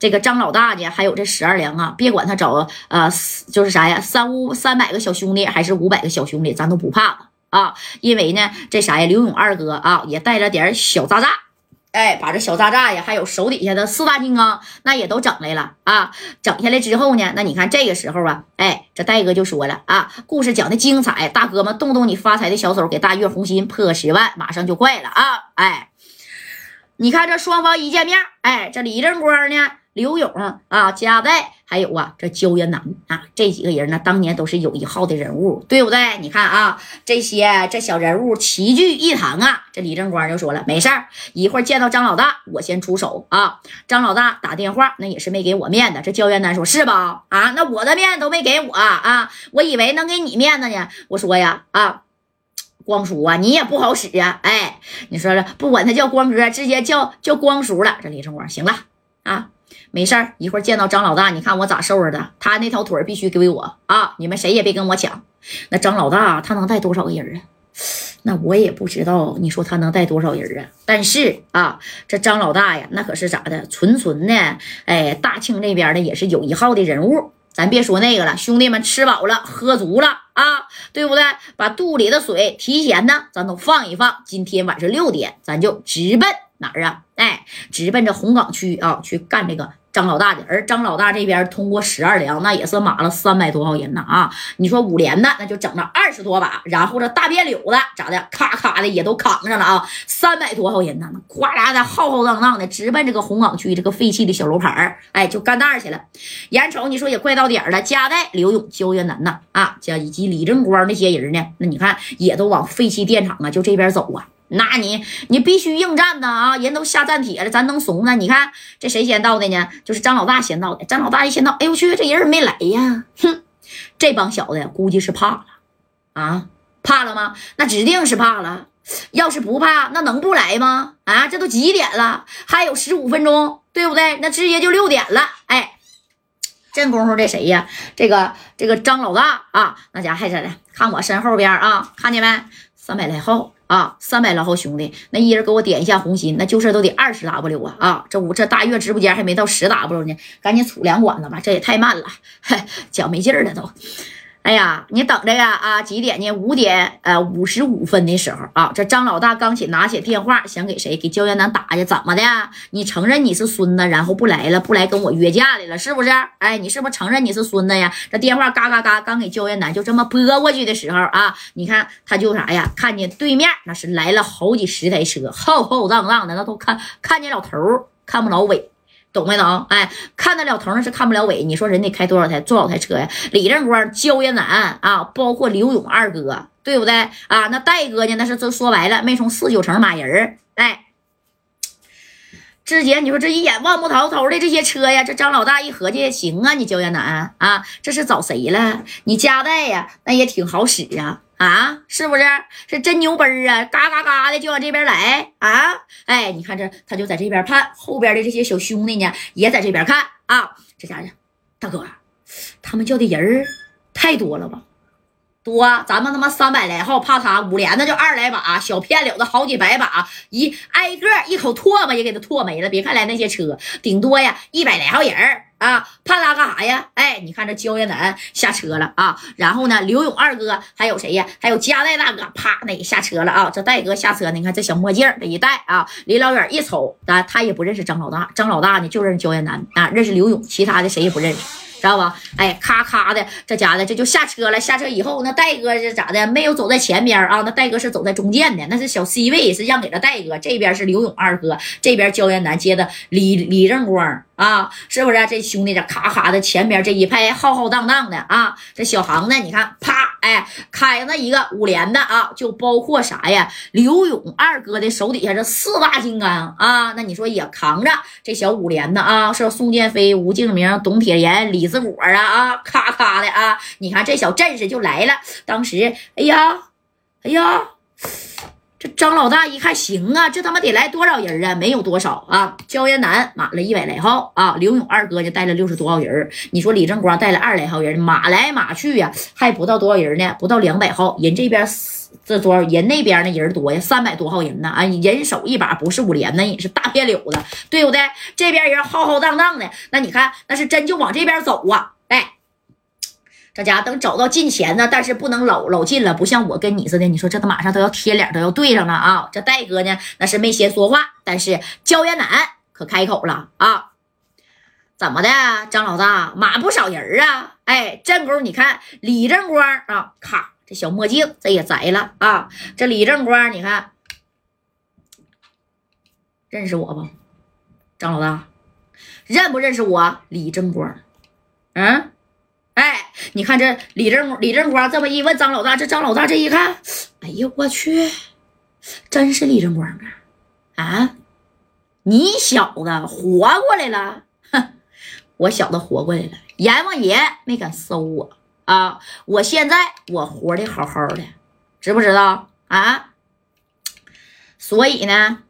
这个张老大呢，还有这十二良啊，别管他找呃，就是啥呀，三五三百个小兄弟还是五百个小兄弟，咱都不怕啊，因为呢，这啥呀，刘勇二哥啊，也带了点小渣渣。哎，把这小渣渣呀，还有手底下的四大金刚，那也都整来了啊！整下来之后呢，那你看这个时候啊，哎，这戴哥就说了啊，故事讲的精彩，大哥们动动你发财的小手，给大月红心破十万，马上就快了啊！哎，你看这双方一见面，哎，这李正光呢？刘勇啊，加代，还有啊，这焦元南啊，这几个人呢，当年都是有一号的人物，对不对？你看啊，这些这小人物齐聚一堂啊，这李正光就说了，没事儿，一会儿见到张老大，我先出手啊。张老大打电话，那也是没给我面子。这焦元南说，是吧？啊，那我的面子都没给我啊，我以为能给你面子呢。我说呀，啊，光叔啊，你也不好使呀。哎，你说说，不管他叫光哥，直接叫叫光叔了。这李正光，行了啊。没事儿，一会儿见到张老大，你看我咋收拾的？他那条腿必须给我啊！你们谁也别跟我抢。那张老大他能带多少个人啊？那我也不知道。你说他能带多少人啊？但是啊，这张老大呀，那可是咋的？纯纯的，哎，大庆那边的也是有一号的人物。咱别说那个了，兄弟们吃饱了，喝足了啊，对不对？把肚里的水提前呢，咱都放一放。今天晚上六点，咱就直奔哪儿啊？哎，直奔着红岗区啊，去干这个。张老大的，而张老大这边通过十二粮，那也是码了三百多号人呢啊！你说五连的，那就整了二十多把，然后这大便柳子咋的，咔咔的也都扛上了啊！三百多号人呢，那哗啦的浩浩荡荡的直奔这个红岗区这个废弃的小楼盘儿，哎，就干蛋去了。眼瞅你说也快到点了，加代、刘勇、焦元南呐啊，加以及李正光那些人呢，那你看也都往废弃电厂啊，就这边走啊。那你你必须应战呐啊！人都下战帖了，咱能怂呢？你看这谁先到的呢？就是张老大先到的。张老大一先到，哎呦我去，这人没来呀！哼，这帮小子估计是怕了啊，怕了吗？那指定是怕了。要是不怕，那能不来吗？啊，这都几点了？还有十五分钟，对不对？那直接就六点了。哎，这功夫这谁呀？这个这个张老大啊，那家还在呢。看我身后边啊，看见没？三百来号。啊，三百来号兄弟，那一人给我点一下红心，那就是都得二十 W 啊！啊，这我这大月直播间还没到十 W 呢，赶紧杵两管子吧，这也太慢了，脚没劲儿了都。哎呀，你等着呀！啊，几点呢？五点呃五十五分的时候啊，这张老大刚起拿起电话，想给谁？给焦元南打去？怎么的？你承认你是孙子，然后不来了，不来跟我约架来了，是不是？哎，你是不是承认你是孙子呀？这电话嘎嘎嘎，刚给焦元南就这么拨过去的时候啊，你看他就啥呀？看见对面那是来了好几十台车，浩浩荡荡的，那都看看见老头看不着尾。懂没懂？哎，看得了头那是看不了尾。你说人得开多少台多少台车呀？李正光、焦元南啊，包括刘勇二哥，对不对啊？那戴哥呢？那是这说白了没从四九城买人哎，之前你说这一眼望不着头的这些车呀，这张老大一合计，行啊，你焦元南啊，这是找谁了？你加代呀，那也挺好使啊。啊，是不是？是真牛奔啊！嘎嘎嘎的就往这边来啊！哎，你看这，他就在这边看，后边的这些小兄弟呢，也在这边看啊。这家人，大哥，他们叫的人太多了吧？多，咱们他妈三百来号，怕他五连的就二来把，小片柳子好几百把，一挨个一口唾沫也给他唾没了。别看来那些车，顶多呀一百来号人啊，怕他干啥呀？哎，你看这焦元南下车了啊，然后呢，刘勇二哥还有谁呀？还有加代大哥，啪，那也下车了啊。这戴哥下车，你看这小墨镜这一戴啊，离老远一瞅，啊，他也不认识张老大，张老大呢就认识焦元南啊，认识刘勇，其他的谁也不认识。知道吧？哎，咔咔的，这家的这就下车了。下车以后，那戴哥是咋的？没有走在前边啊，那戴哥是走在中间的，那是小 C 位，是让给了戴哥。这边是刘勇二哥，这边焦元南接的李李正光。啊，是不是这兄弟这咔咔的前边这一排浩浩荡荡的啊？这小航呢？你看，啪，哎，开那一个五连的啊，就包括啥呀？刘勇二哥的手底下这四大金刚啊，那你说也扛着这小五连的啊？是宋建飞、吴敬明、董铁岩、李子果啊啊，咔咔的啊！你看这小阵势就来了。当时，哎呀，哎呀。这张老大一看，行啊，这他妈得来多少人啊？没有多少啊。焦彦南满了一百来号啊，刘勇二哥就带了六十多号人。你说李正光带了二十来号人，马来马去呀，还不到多少人呢？不到两百号人。这边这多少人？那边那人多呀，三百多号人呢。啊，人手一把不是五连，那也是大片柳子，对不对？这边人浩浩荡荡的，那你看那是真就往这边走啊。这家等走到近前呢，但是不能老老近了，不像我跟你似的。你说这都马上都要贴脸，都要对上了啊！这戴哥呢，那是没先说话，但是焦元南可开口了啊！怎么的，张老大马不少人啊？哎，正宫，你看李正光啊，咔，这小墨镜这也摘了啊！这李正光，你看认识我不？张老大认不认识我？李正光，嗯。你看这李正李正光这么一问张老大，这张老大这一看，哎呀，我去，真是李正光啊！啊，你小子活过来了！哼，我小子活过来了，阎王爷没敢收我啊！我现在我活的好好的，知不知道啊？所以呢，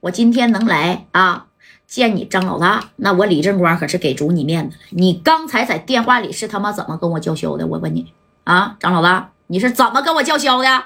我今天能来啊。见你张老大，那我李正光可是给足你面子了。你刚才在电话里是他妈怎么跟我叫嚣的？我问你啊，张老大，你是怎么跟我叫嚣的？